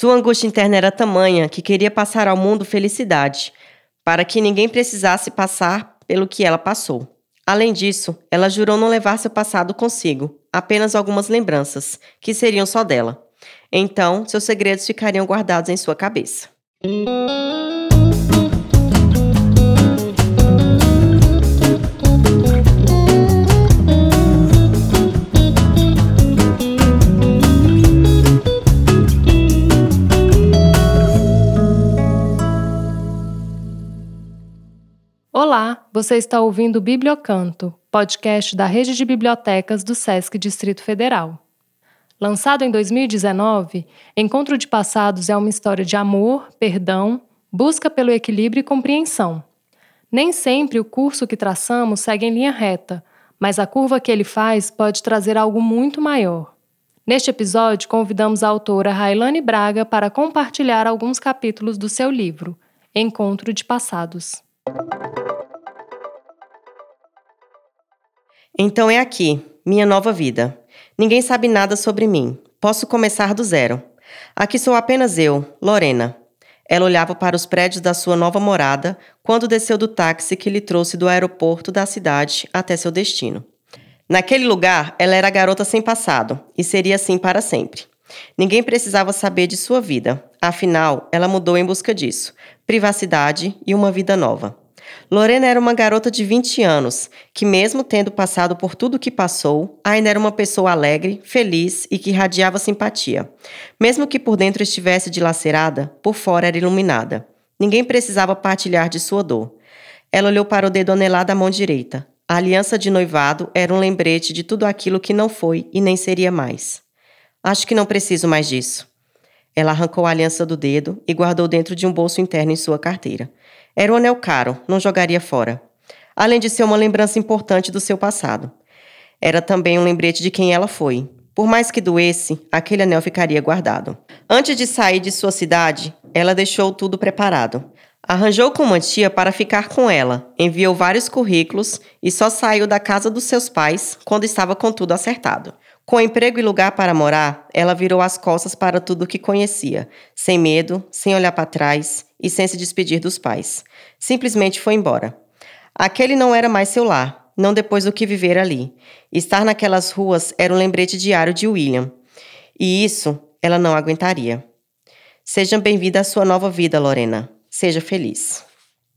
Sua angústia interna era tamanha que queria passar ao mundo felicidade, para que ninguém precisasse passar pelo que ela passou. Além disso, ela jurou não levar seu passado consigo, apenas algumas lembranças, que seriam só dela. Então, seus segredos ficariam guardados em sua cabeça. Você está ouvindo o Bibliocanto, podcast da Rede de Bibliotecas do SESC Distrito Federal. Lançado em 2019, Encontro de Passados é uma história de amor, perdão, busca pelo equilíbrio e compreensão. Nem sempre o curso que traçamos segue em linha reta, mas a curva que ele faz pode trazer algo muito maior. Neste episódio, convidamos a autora Railane Braga para compartilhar alguns capítulos do seu livro, Encontro de Passados. Então é aqui, minha nova vida. Ninguém sabe nada sobre mim. Posso começar do zero. Aqui sou apenas eu, Lorena. Ela olhava para os prédios da sua nova morada quando desceu do táxi que lhe trouxe do aeroporto da cidade até seu destino. Naquele lugar, ela era garota sem passado e seria assim para sempre. Ninguém precisava saber de sua vida, afinal, ela mudou em busca disso privacidade e uma vida nova. Lorena era uma garota de 20 anos, que, mesmo tendo passado por tudo o que passou, ainda era uma pessoa alegre, feliz e que irradiava simpatia. Mesmo que por dentro estivesse dilacerada, por fora era iluminada. Ninguém precisava partilhar de sua dor. Ela olhou para o dedo anelado da mão direita. A aliança de noivado era um lembrete de tudo aquilo que não foi e nem seria mais. Acho que não preciso mais disso. Ela arrancou a aliança do dedo e guardou dentro de um bolso interno em sua carteira. Era um anel caro, não jogaria fora. Além de ser uma lembrança importante do seu passado. Era também um lembrete de quem ela foi. Por mais que doesse, aquele anel ficaria guardado. Antes de sair de sua cidade, ela deixou tudo preparado. Arranjou com uma tia para ficar com ela, enviou vários currículos e só saiu da casa dos seus pais quando estava com tudo acertado. Com emprego e lugar para morar, ela virou as costas para tudo o que conhecia, sem medo, sem olhar para trás e sem se despedir dos pais. Simplesmente foi embora. Aquele não era mais seu lar, não depois do que viver ali. Estar naquelas ruas era um lembrete diário de William. E isso ela não aguentaria. Seja bem-vinda à sua nova vida, Lorena. Seja feliz.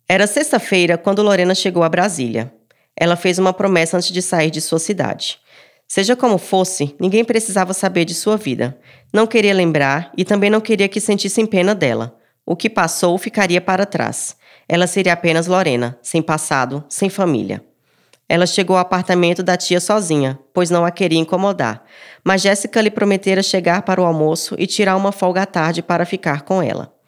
Era sexta-feira quando Lorena chegou a Brasília. Ela fez uma promessa antes de sair de sua cidade. Seja como fosse, ninguém precisava saber de sua vida. Não queria lembrar e também não queria que sentissem pena dela. O que passou ficaria para trás. Ela seria apenas Lorena, sem passado, sem família. Ela chegou ao apartamento da tia sozinha, pois não a queria incomodar, mas Jéssica lhe prometera chegar para o almoço e tirar uma folga à tarde para ficar com ela.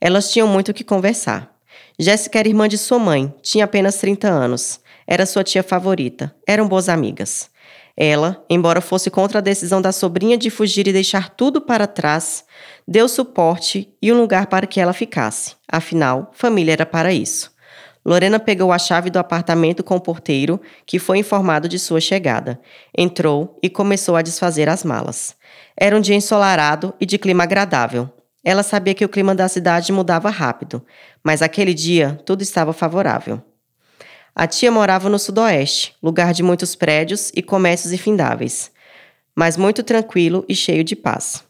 Elas tinham muito o que conversar. Jéssica era irmã de sua mãe, tinha apenas 30 anos. Era sua tia favorita, eram boas amigas. Ela, embora fosse contra a decisão da sobrinha de fugir e deixar tudo para trás, deu suporte e um lugar para que ela ficasse. Afinal, família era para isso. Lorena pegou a chave do apartamento com o porteiro, que foi informado de sua chegada. Entrou e começou a desfazer as malas. Era um dia ensolarado e de clima agradável. Ela sabia que o clima da cidade mudava rápido, mas aquele dia tudo estava favorável. A tia morava no sudoeste, lugar de muitos prédios e comércios infindáveis, mas muito tranquilo e cheio de paz.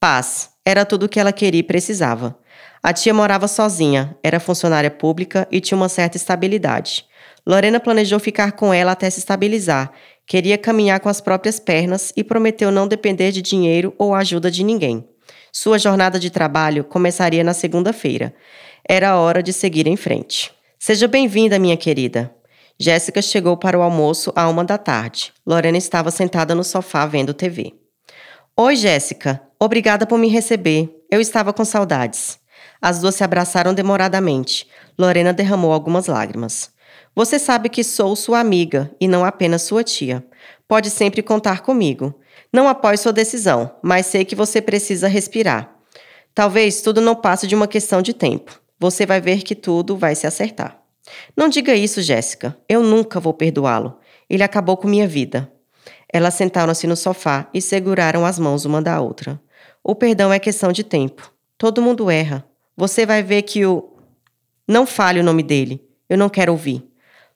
Paz era tudo o que ela queria e precisava. A tia morava sozinha, era funcionária pública e tinha uma certa estabilidade. Lorena planejou ficar com ela até se estabilizar, queria caminhar com as próprias pernas e prometeu não depender de dinheiro ou ajuda de ninguém. Sua jornada de trabalho começaria na segunda-feira. Era hora de seguir em frente. Seja bem-vinda, minha querida. Jéssica chegou para o almoço à uma da tarde. Lorena estava sentada no sofá vendo TV. Oi, Jéssica. Obrigada por me receber. Eu estava com saudades. As duas se abraçaram demoradamente. Lorena derramou algumas lágrimas. Você sabe que sou sua amiga e não apenas sua tia. Pode sempre contar comigo. Não apoio sua decisão, mas sei que você precisa respirar. Talvez tudo não passe de uma questão de tempo. Você vai ver que tudo vai se acertar. Não diga isso, Jéssica. Eu nunca vou perdoá-lo. Ele acabou com minha vida. Elas sentaram-se no sofá e seguraram as mãos uma da outra. O perdão é questão de tempo. Todo mundo erra. Você vai ver que o. Não fale o nome dele. Eu não quero ouvir.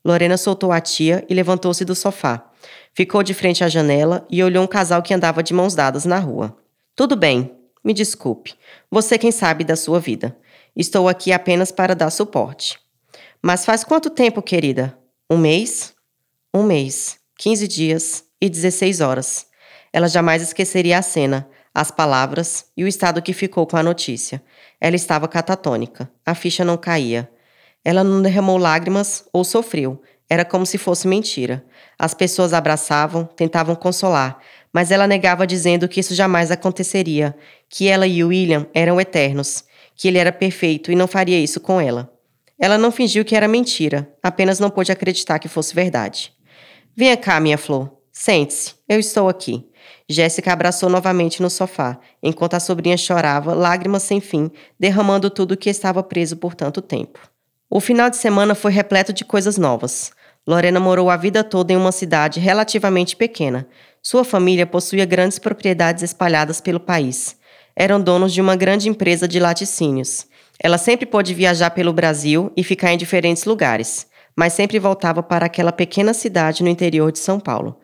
Lorena soltou a tia e levantou-se do sofá. Ficou de frente à janela e olhou um casal que andava de mãos dadas na rua. Tudo bem, me desculpe. Você quem sabe da sua vida. Estou aqui apenas para dar suporte. Mas faz quanto tempo, querida? Um mês? Um mês, 15 dias e 16 horas. Ela jamais esqueceria a cena, as palavras e o estado que ficou com a notícia. Ela estava catatônica. A ficha não caía. Ela não derramou lágrimas ou sofreu. Era como se fosse mentira. As pessoas abraçavam, tentavam consolar, mas ela negava dizendo que isso jamais aconteceria, que ela e William eram eternos, que ele era perfeito e não faria isso com ela. Ela não fingiu que era mentira, apenas não pôde acreditar que fosse verdade. Venha cá, minha flor. Sente-se, eu estou aqui. Jéssica abraçou novamente no sofá, enquanto a sobrinha chorava, lágrimas sem fim, derramando tudo o que estava preso por tanto tempo. O final de semana foi repleto de coisas novas. Lorena morou a vida toda em uma cidade relativamente pequena. Sua família possuía grandes propriedades espalhadas pelo país. Eram donos de uma grande empresa de laticínios. Ela sempre pôde viajar pelo Brasil e ficar em diferentes lugares, mas sempre voltava para aquela pequena cidade no interior de São Paulo.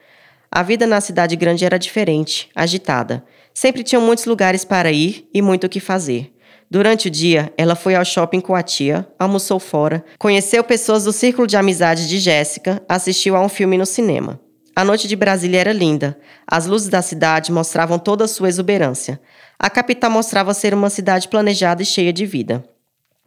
A vida na cidade grande era diferente, agitada. Sempre tinham muitos lugares para ir e muito o que fazer. Durante o dia, ela foi ao shopping com a tia, almoçou fora, conheceu pessoas do círculo de amizade de Jéssica, assistiu a um filme no cinema. A noite de Brasília era linda. As luzes da cidade mostravam toda a sua exuberância. A capital mostrava ser uma cidade planejada e cheia de vida.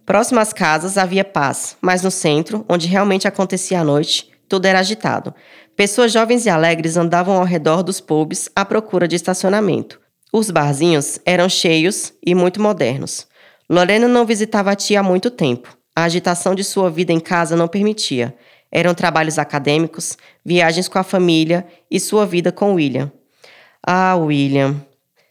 Próximo às casas havia paz, mas no centro, onde realmente acontecia a noite, tudo era agitado. Pessoas jovens e alegres andavam ao redor dos pubs à procura de estacionamento. Os barzinhos eram cheios e muito modernos. Lorena não visitava a tia há muito tempo. A agitação de sua vida em casa não permitia. Eram trabalhos acadêmicos, viagens com a família e sua vida com William. Ah, William.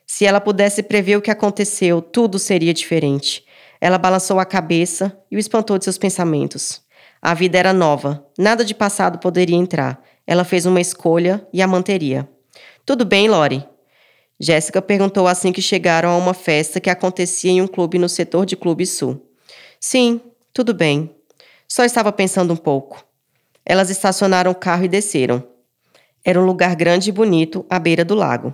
Se ela pudesse prever o que aconteceu, tudo seria diferente. Ela balançou a cabeça e o espantou de seus pensamentos. A vida era nova, nada de passado poderia entrar. Ela fez uma escolha e a manteria. Tudo bem, Lori? Jéssica perguntou assim que chegaram a uma festa que acontecia em um clube no setor de Clube Sul. Sim, tudo bem. Só estava pensando um pouco. Elas estacionaram o carro e desceram. Era um lugar grande e bonito, à beira do lago.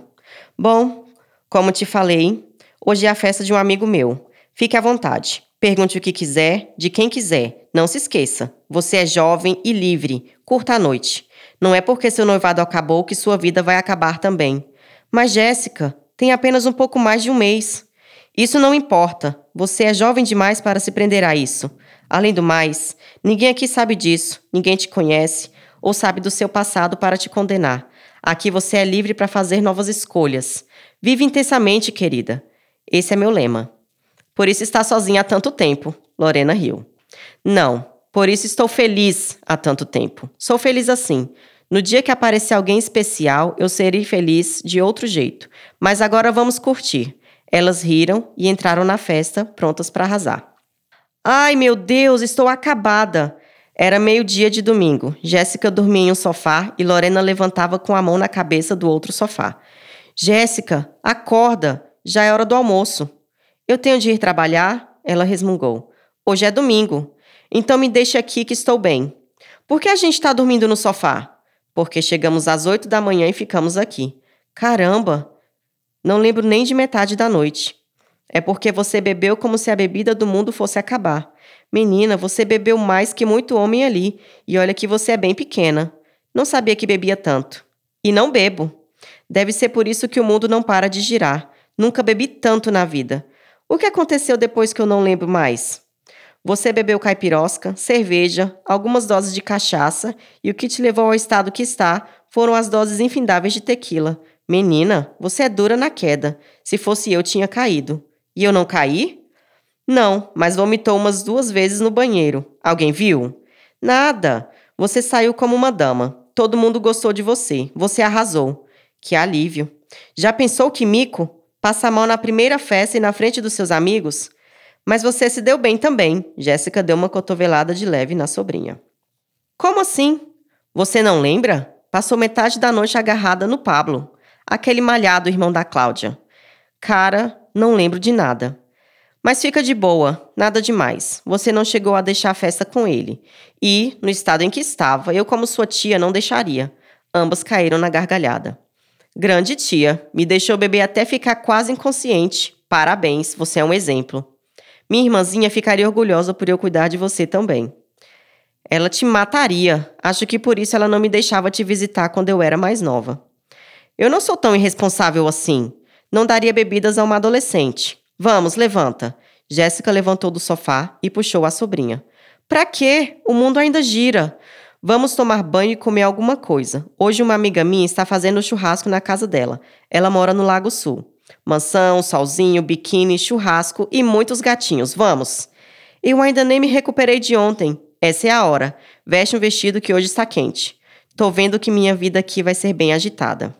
Bom, como te falei, hoje é a festa de um amigo meu. Fique à vontade. Pergunte o que quiser, de quem quiser. Não se esqueça. Você é jovem e livre. Curta a noite. Não é porque seu noivado acabou que sua vida vai acabar também. Mas Jéssica, tem apenas um pouco mais de um mês. Isso não importa. Você é jovem demais para se prender a isso. Além do mais, ninguém aqui sabe disso, ninguém te conhece ou sabe do seu passado para te condenar. Aqui você é livre para fazer novas escolhas. Vive intensamente, querida. Esse é meu lema. Por isso está sozinha há tanto tempo, Lorena riu. Não, por isso estou feliz há tanto tempo. Sou feliz assim. No dia que aparecer alguém especial, eu serei feliz de outro jeito. Mas agora vamos curtir. Elas riram e entraram na festa, prontas para arrasar. Ai, meu Deus, estou acabada! Era meio-dia de domingo. Jéssica dormia em um sofá e Lorena levantava com a mão na cabeça do outro sofá. Jéssica, acorda! Já é hora do almoço. Eu tenho de ir trabalhar? Ela resmungou. Hoje é domingo. Então me deixe aqui que estou bem. Por que a gente está dormindo no sofá? Porque chegamos às oito da manhã e ficamos aqui. Caramba! Não lembro nem de metade da noite. É porque você bebeu como se a bebida do mundo fosse acabar. Menina, você bebeu mais que muito homem ali, e olha que você é bem pequena. Não sabia que bebia tanto. E não bebo. Deve ser por isso que o mundo não para de girar. Nunca bebi tanto na vida. O que aconteceu depois que eu não lembro mais? Você bebeu caipirosca, cerveja, algumas doses de cachaça e o que te levou ao estado que está foram as doses infindáveis de tequila. Menina, você é dura na queda. Se fosse eu, tinha caído. E eu não caí? Não, mas vomitou umas duas vezes no banheiro. Alguém viu? Nada. Você saiu como uma dama. Todo mundo gostou de você. Você arrasou. Que alívio. Já pensou que mico? Passa mal na primeira festa e na frente dos seus amigos? Mas você se deu bem também. Jéssica deu uma cotovelada de leve na sobrinha. Como assim? Você não lembra? Passou metade da noite agarrada no Pablo, aquele malhado irmão da Cláudia. Cara, não lembro de nada. Mas fica de boa, nada demais. Você não chegou a deixar a festa com ele. E, no estado em que estava, eu, como sua tia, não deixaria. Ambas caíram na gargalhada. Grande tia, me deixou beber até ficar quase inconsciente. Parabéns, você é um exemplo. Minha irmãzinha ficaria orgulhosa por eu cuidar de você também. Ela te mataria. Acho que por isso ela não me deixava te visitar quando eu era mais nova. Eu não sou tão irresponsável assim. Não daria bebidas a uma adolescente. Vamos, levanta. Jéssica levantou do sofá e puxou a sobrinha. Pra quê? O mundo ainda gira. Vamos tomar banho e comer alguma coisa. Hoje uma amiga minha está fazendo churrasco na casa dela. Ela mora no Lago Sul. Mansão, solzinho, biquíni, churrasco e muitos gatinhos. Vamos. Eu ainda nem me recuperei de ontem. Essa é a hora. Veste um vestido que hoje está quente. Tô vendo que minha vida aqui vai ser bem agitada.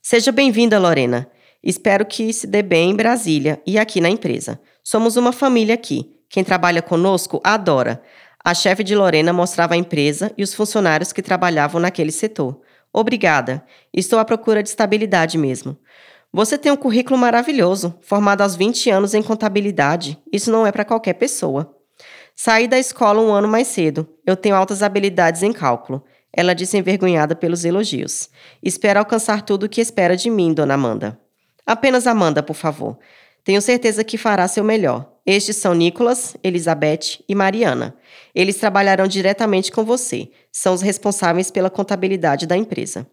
Seja bem-vinda, Lorena. Espero que se dê bem em Brasília e aqui na empresa. Somos uma família aqui. Quem trabalha conosco adora. A chefe de Lorena mostrava a empresa e os funcionários que trabalhavam naquele setor. Obrigada. Estou à procura de estabilidade mesmo. Você tem um currículo maravilhoso, formado aos 20 anos em contabilidade. Isso não é para qualquer pessoa. Saí da escola um ano mais cedo. Eu tenho altas habilidades em cálculo. Ela disse envergonhada pelos elogios. Espero alcançar tudo o que espera de mim, dona Amanda. Apenas Amanda, por favor. Tenho certeza que fará seu melhor. Estes são Nicolas, Elizabeth e Mariana. Eles trabalharão diretamente com você. São os responsáveis pela contabilidade da empresa.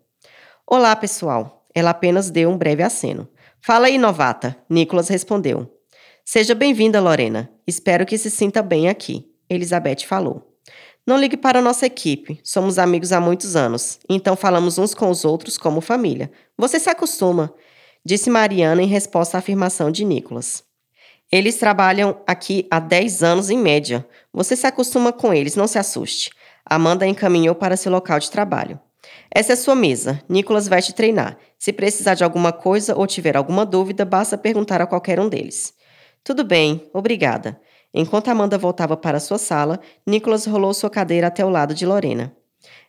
Olá, pessoal. Ela apenas deu um breve aceno. Fala aí, novata. Nicolas respondeu. Seja bem-vinda, Lorena. Espero que se sinta bem aqui. Elizabeth falou. Não ligue para a nossa equipe. Somos amigos há muitos anos, então falamos uns com os outros como família. Você se acostuma disse Mariana em resposta à afirmação de Nicolas. Eles trabalham aqui há 10 anos em média. Você se acostuma com eles, não se assuste. Amanda encaminhou para seu local de trabalho. Essa é sua mesa. Nicolas vai te treinar. Se precisar de alguma coisa ou tiver alguma dúvida, basta perguntar a qualquer um deles. Tudo bem, obrigada. Enquanto Amanda voltava para sua sala, Nicolas rolou sua cadeira até o lado de Lorena.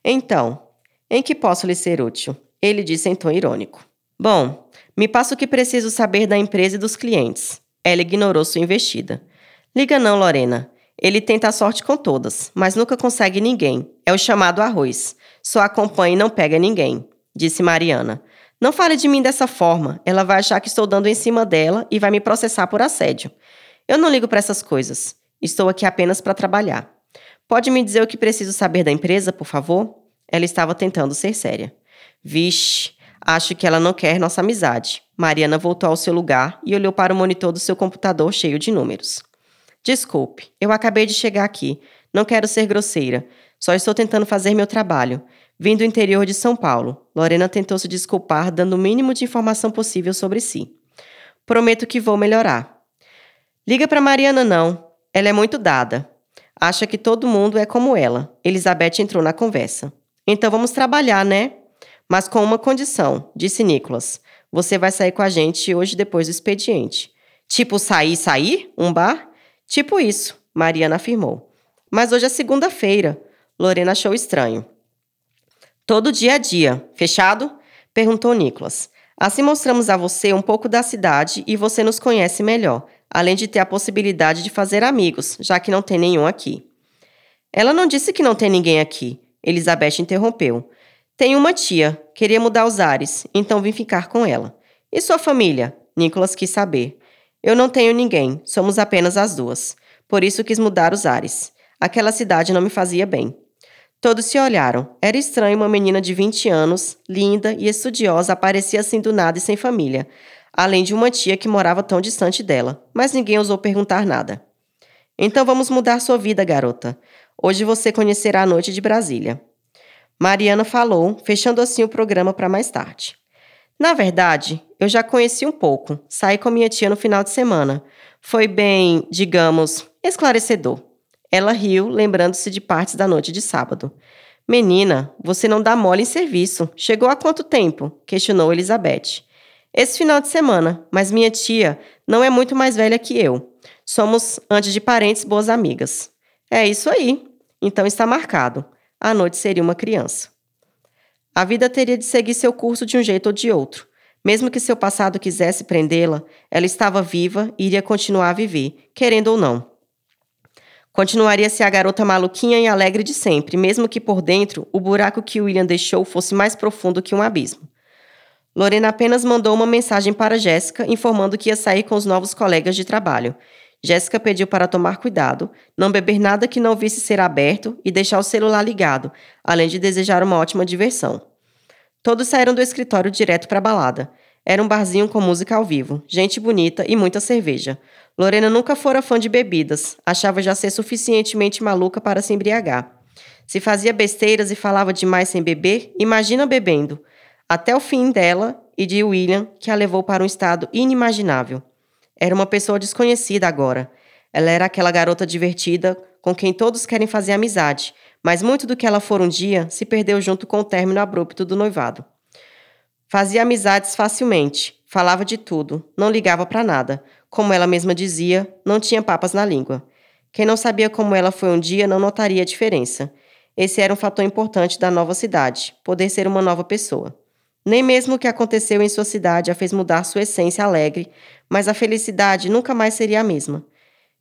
Então, em que posso lhe ser útil? Ele disse em tom irônico. Bom, me passa o que preciso saber da empresa e dos clientes. Ela ignorou sua investida. Liga não, Lorena. Ele tenta a sorte com todas, mas nunca consegue ninguém. É o chamado arroz. Só acompanha e não pega ninguém, disse Mariana. Não fale de mim dessa forma. Ela vai achar que estou dando em cima dela e vai me processar por assédio. Eu não ligo para essas coisas. Estou aqui apenas para trabalhar. Pode me dizer o que preciso saber da empresa, por favor? Ela estava tentando ser séria. Vixe, Acho que ela não quer nossa amizade. Mariana voltou ao seu lugar e olhou para o monitor do seu computador cheio de números. Desculpe, eu acabei de chegar aqui. Não quero ser grosseira. Só estou tentando fazer meu trabalho. Vim do interior de São Paulo. Lorena tentou se desculpar, dando o mínimo de informação possível sobre si. Prometo que vou melhorar. Liga para Mariana, não. Ela é muito dada. Acha que todo mundo é como ela. Elizabeth entrou na conversa. Então vamos trabalhar, né? Mas com uma condição, disse Nicholas. Você vai sair com a gente hoje depois do expediente. Tipo sair, sair? Um bar? Tipo isso, Mariana afirmou. Mas hoje é segunda-feira. Lorena achou estranho. Todo dia a dia, fechado? Perguntou Nicholas. Assim mostramos a você um pouco da cidade e você nos conhece melhor, além de ter a possibilidade de fazer amigos, já que não tem nenhum aqui. Ela não disse que não tem ninguém aqui. Elizabeth interrompeu. Tenho uma tia, queria mudar os ares, então vim ficar com ela. E sua família? Nicholas quis saber. Eu não tenho ninguém, somos apenas as duas. Por isso quis mudar os ares. Aquela cidade não me fazia bem. Todos se olharam. Era estranho uma menina de 20 anos, linda e estudiosa, aparecer assim do nada e sem família, além de uma tia que morava tão distante dela, mas ninguém ousou perguntar nada. Então vamos mudar sua vida, garota. Hoje você conhecerá a noite de Brasília. Mariana falou, fechando assim o programa para mais tarde. Na verdade, eu já conheci um pouco. Saí com minha tia no final de semana. Foi bem, digamos, esclarecedor. Ela riu, lembrando-se de partes da noite de sábado. Menina, você não dá mole em serviço. Chegou há quanto tempo? questionou Elizabeth. Esse final de semana, mas minha tia não é muito mais velha que eu. Somos, antes de parentes, boas amigas. É isso aí. Então está marcado a noite seria uma criança. A vida teria de seguir seu curso de um jeito ou de outro. Mesmo que seu passado quisesse prendê-la, ela estava viva e iria continuar a viver, querendo ou não. Continuaria ser a garota maluquinha e alegre de sempre, mesmo que por dentro o buraco que William deixou fosse mais profundo que um abismo. Lorena apenas mandou uma mensagem para Jéssica informando que ia sair com os novos colegas de trabalho. Jéssica pediu para tomar cuidado, não beber nada que não visse ser aberto e deixar o celular ligado, além de desejar uma ótima diversão. Todos saíram do escritório direto para a balada. Era um barzinho com música ao vivo, gente bonita e muita cerveja. Lorena nunca fora fã de bebidas, achava já ser suficientemente maluca para se embriagar. Se fazia besteiras e falava demais sem beber, imagina bebendo. Até o fim dela e de William, que a levou para um estado inimaginável. Era uma pessoa desconhecida agora. Ela era aquela garota divertida com quem todos querem fazer amizade, mas muito do que ela for um dia se perdeu junto com o término abrupto do noivado. Fazia amizades facilmente, falava de tudo, não ligava para nada. Como ela mesma dizia, não tinha papas na língua. Quem não sabia como ela foi um dia não notaria a diferença. Esse era um fator importante da nova cidade, poder ser uma nova pessoa. Nem mesmo o que aconteceu em sua cidade a fez mudar sua essência alegre, mas a felicidade nunca mais seria a mesma.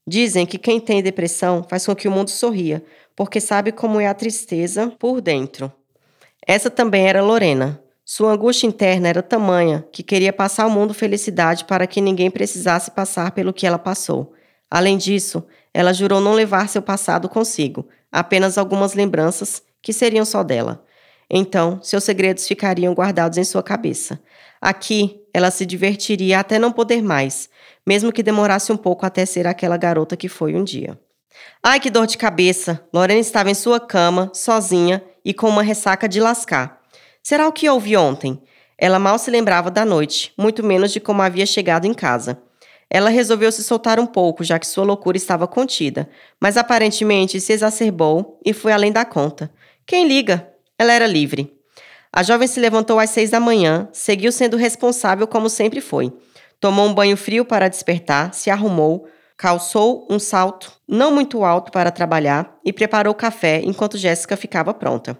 Dizem que quem tem depressão faz com que o mundo sorria, porque sabe como é a tristeza por dentro. Essa também era Lorena. Sua angústia interna era tamanha que queria passar ao mundo felicidade para que ninguém precisasse passar pelo que ela passou. Além disso, ela jurou não levar seu passado consigo, apenas algumas lembranças que seriam só dela. Então, seus segredos ficariam guardados em sua cabeça. Aqui, ela se divertiria até não poder mais, mesmo que demorasse um pouco até ser aquela garota que foi um dia. Ai, que dor de cabeça! Lorena estava em sua cama, sozinha e com uma ressaca de lascar. Será o que houve ontem? Ela mal se lembrava da noite, muito menos de como havia chegado em casa. Ela resolveu se soltar um pouco, já que sua loucura estava contida, mas aparentemente se exacerbou e foi além da conta. Quem liga? Ela era livre. A jovem se levantou às seis da manhã, seguiu sendo responsável como sempre foi. Tomou um banho frio para despertar, se arrumou, calçou um salto não muito alto para trabalhar e preparou café enquanto Jéssica ficava pronta.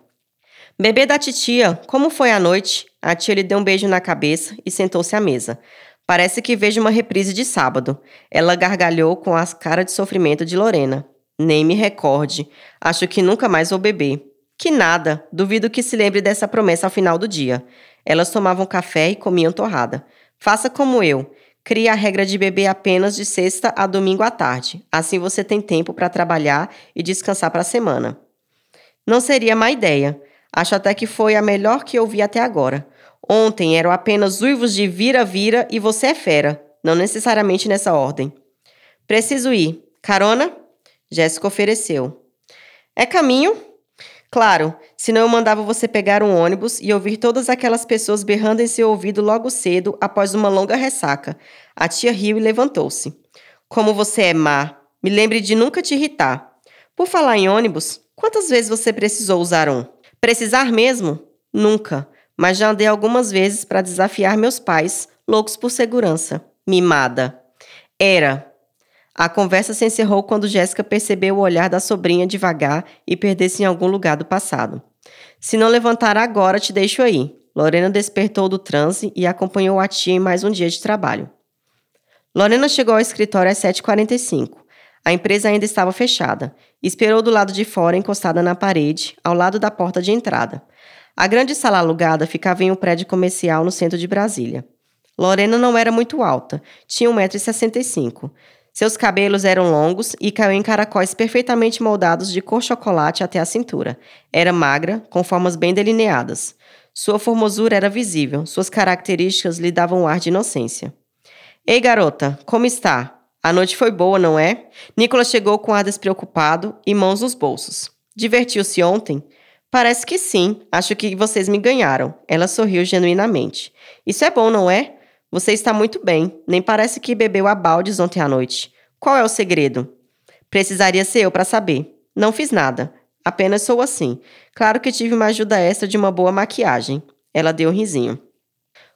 Bebê da titia, como foi a noite? A tia lhe deu um beijo na cabeça e sentou-se à mesa. Parece que vejo uma reprise de sábado. Ela gargalhou com a cara de sofrimento de Lorena. Nem me recorde. Acho que nunca mais vou beber. Que nada. Duvido que se lembre dessa promessa ao final do dia. Elas tomavam café e comiam torrada. Faça como eu. Crie a regra de beber apenas de sexta a domingo à tarde. Assim você tem tempo para trabalhar e descansar para a semana. Não seria má ideia. Acho até que foi a melhor que eu vi até agora. Ontem eram apenas uivos de vira-vira e você é fera. Não necessariamente nessa ordem. Preciso ir. Carona? Jéssica ofereceu. É caminho? Claro, senão eu mandava você pegar um ônibus e ouvir todas aquelas pessoas berrando em seu ouvido logo cedo após uma longa ressaca. A tia riu e levantou-se. Como você é má. Me lembre de nunca te irritar. Por falar em ônibus, quantas vezes você precisou usar um? Precisar mesmo? Nunca. Mas já andei algumas vezes para desafiar meus pais, loucos por segurança. Mimada. Era, a conversa se encerrou quando Jéssica percebeu o olhar da sobrinha devagar e perder-se em algum lugar do passado. Se não levantar agora, te deixo aí. Lorena despertou do transe e acompanhou a tia em mais um dia de trabalho. Lorena chegou ao escritório às 7h45. A empresa ainda estava fechada. Esperou do lado de fora, encostada na parede, ao lado da porta de entrada. A grande sala alugada ficava em um prédio comercial no centro de Brasília. Lorena não era muito alta, tinha 1,65m. Seus cabelos eram longos e caíam em caracóis perfeitamente moldados de cor chocolate até a cintura. Era magra, com formas bem delineadas. Sua formosura era visível, suas características lhe davam um ar de inocência. Ei, garota, como está? A noite foi boa, não é? Nicolas chegou com ar despreocupado e mãos nos bolsos. Divertiu-se ontem? Parece que sim. Acho que vocês me ganharam. Ela sorriu genuinamente. Isso é bom, não é? Você está muito bem, nem parece que bebeu a baldes ontem à noite. Qual é o segredo? Precisaria ser eu para saber. Não fiz nada. Apenas sou assim. Claro que tive uma ajuda extra de uma boa maquiagem. Ela deu um risinho.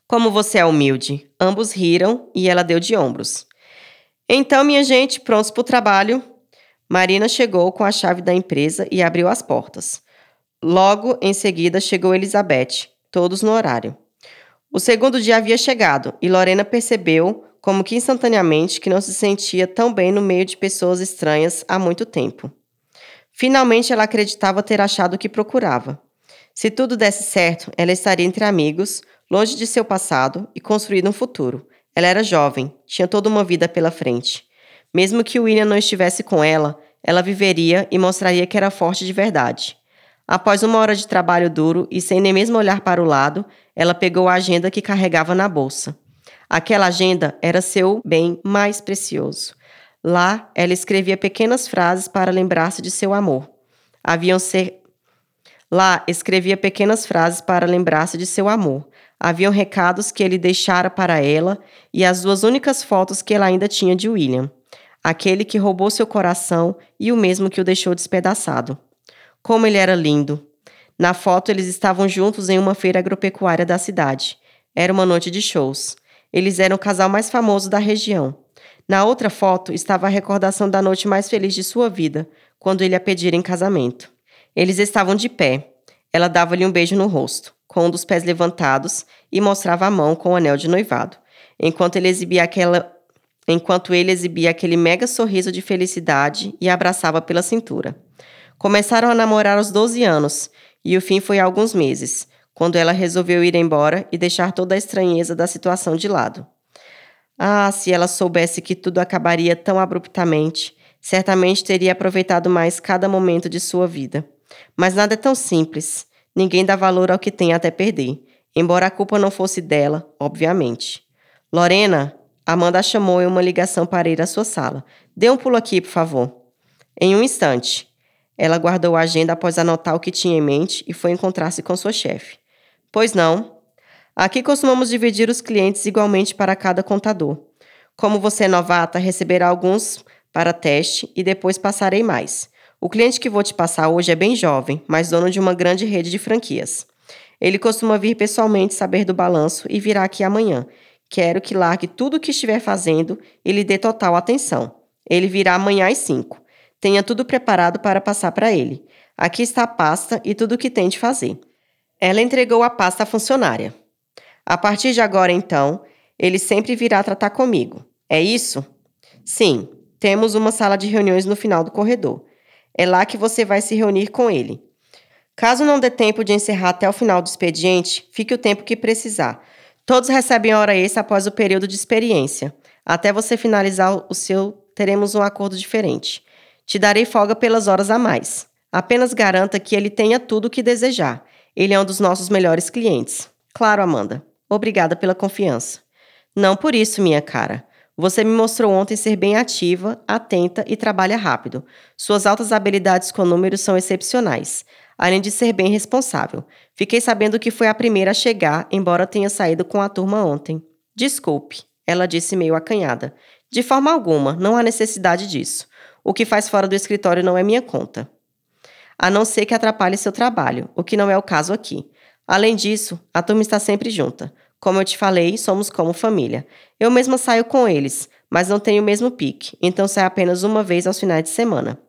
Como você é humilde. Ambos riram e ela deu de ombros. Então, minha gente, prontos para o trabalho? Marina chegou com a chave da empresa e abriu as portas. Logo em seguida chegou Elizabeth, todos no horário. O segundo dia havia chegado e Lorena percebeu, como que instantaneamente, que não se sentia tão bem no meio de pessoas estranhas há muito tempo. Finalmente ela acreditava ter achado o que procurava. Se tudo desse certo, ela estaria entre amigos, longe de seu passado e construindo um futuro. Ela era jovem, tinha toda uma vida pela frente. Mesmo que William não estivesse com ela, ela viveria e mostraria que era forte de verdade. Após uma hora de trabalho duro e sem nem mesmo olhar para o lado, ela pegou a agenda que carregava na bolsa. Aquela agenda era seu bem mais precioso. Lá, ela escrevia pequenas frases para lembrar-se de seu amor. Haviam ser... Lá, escrevia pequenas frases para lembrar-se de seu amor. Haviam recados que ele deixara para ela e as duas únicas fotos que ela ainda tinha de William. Aquele que roubou seu coração e o mesmo que o deixou despedaçado. Como ele era lindo! Na foto, eles estavam juntos em uma feira agropecuária da cidade. Era uma noite de shows. Eles eram o casal mais famoso da região. Na outra foto estava a recordação da noite mais feliz de sua vida, quando ele a pedira em casamento. Eles estavam de pé. Ela dava-lhe um beijo no rosto, com um dos pés levantados, e mostrava a mão com o anel de noivado, enquanto ele exibia aquela enquanto ele exibia aquele mega sorriso de felicidade e a abraçava pela cintura. Começaram a namorar aos 12 anos, e o fim foi há alguns meses, quando ela resolveu ir embora e deixar toda a estranheza da situação de lado. Ah, se ela soubesse que tudo acabaria tão abruptamente, certamente teria aproveitado mais cada momento de sua vida. Mas nada é tão simples. Ninguém dá valor ao que tem até perder, embora a culpa não fosse dela, obviamente. Lorena, Amanda chamou em uma ligação para ir à sua sala. Dê um pulo aqui, por favor. Em um instante. Ela guardou a agenda após anotar o que tinha em mente e foi encontrar-se com sua chefe. Pois não. Aqui costumamos dividir os clientes igualmente para cada contador. Como você é novata, receberá alguns para teste e depois passarei mais. O cliente que vou te passar hoje é bem jovem, mas dono de uma grande rede de franquias. Ele costuma vir pessoalmente saber do balanço e virá aqui amanhã. Quero que largue tudo o que estiver fazendo e lhe dê total atenção. Ele virá amanhã às 5. Tenha tudo preparado para passar para ele. Aqui está a pasta e tudo o que tem de fazer. Ela entregou a pasta à funcionária. A partir de agora, então, ele sempre virá tratar comigo. É isso? Sim, temos uma sala de reuniões no final do corredor. É lá que você vai se reunir com ele. Caso não dê tempo de encerrar até o final do expediente, fique o tempo que precisar. Todos recebem hora extra após o período de experiência. Até você finalizar o seu, teremos um acordo diferente. Te darei folga pelas horas a mais. Apenas garanta que ele tenha tudo o que desejar. Ele é um dos nossos melhores clientes. Claro, Amanda. Obrigada pela confiança. Não por isso, minha cara. Você me mostrou ontem ser bem ativa, atenta e trabalha rápido. Suas altas habilidades com números são excepcionais, além de ser bem responsável. Fiquei sabendo que foi a primeira a chegar, embora tenha saído com a turma ontem. Desculpe, ela disse meio acanhada. De forma alguma, não há necessidade disso. O que faz fora do escritório não é minha conta. A não ser que atrapalhe seu trabalho, o que não é o caso aqui. Além disso, a turma está sempre junta. Como eu te falei, somos como família. Eu mesma saio com eles, mas não tenho o mesmo pique, então saio apenas uma vez aos finais de semana.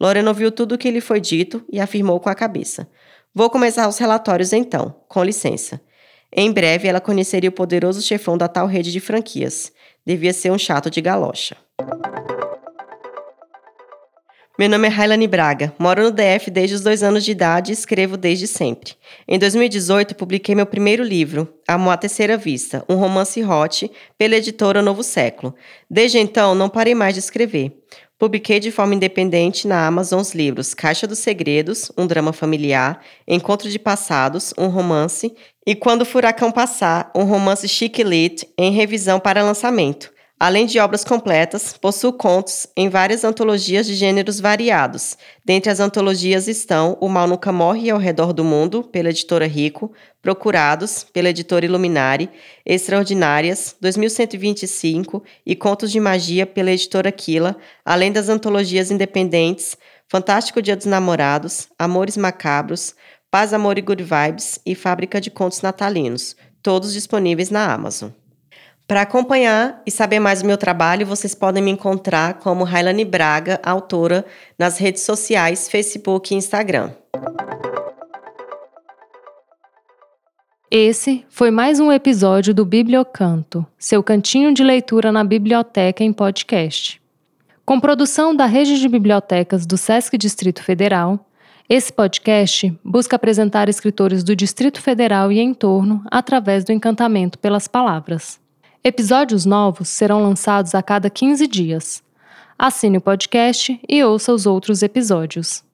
Lorena ouviu tudo o que lhe foi dito e afirmou com a cabeça. Vou começar os relatórios então, com licença. Em breve ela conheceria o poderoso chefão da tal rede de franquias. Devia ser um chato de galocha. Meu nome é Railane Braga, moro no DF desde os dois anos de idade e escrevo desde sempre. Em 2018, publiquei meu primeiro livro, Amor à Terceira Vista, um romance hot, pela editora Novo Século. Desde então, não parei mais de escrever. Publiquei de forma independente na Amazon os livros Caixa dos Segredos, um drama familiar, Encontro de Passados, um romance, e Quando o Furacão Passar, um romance chique lit em revisão para lançamento. Além de obras completas, possui contos em várias antologias de gêneros variados. Dentre as antologias estão O Mal Nunca Morre ao Redor do Mundo, pela editora Rico, Procurados, pela editora Iluminari, Extraordinárias, 2125 e Contos de Magia, pela editora Quila, além das antologias independentes Fantástico Dia dos Namorados, Amores Macabros, Paz, Amor e Good Vibes e Fábrica de Contos Natalinos, todos disponíveis na Amazon. Para acompanhar e saber mais do meu trabalho, vocês podem me encontrar como Railane Braga, autora, nas redes sociais Facebook e Instagram. Esse foi mais um episódio do Bibliocanto, seu cantinho de leitura na biblioteca em podcast. Com produção da Rede de Bibliotecas do SESC Distrito Federal, esse podcast busca apresentar escritores do Distrito Federal e entorno através do encantamento pelas palavras. Episódios novos serão lançados a cada 15 dias. Assine o podcast e ouça os outros episódios.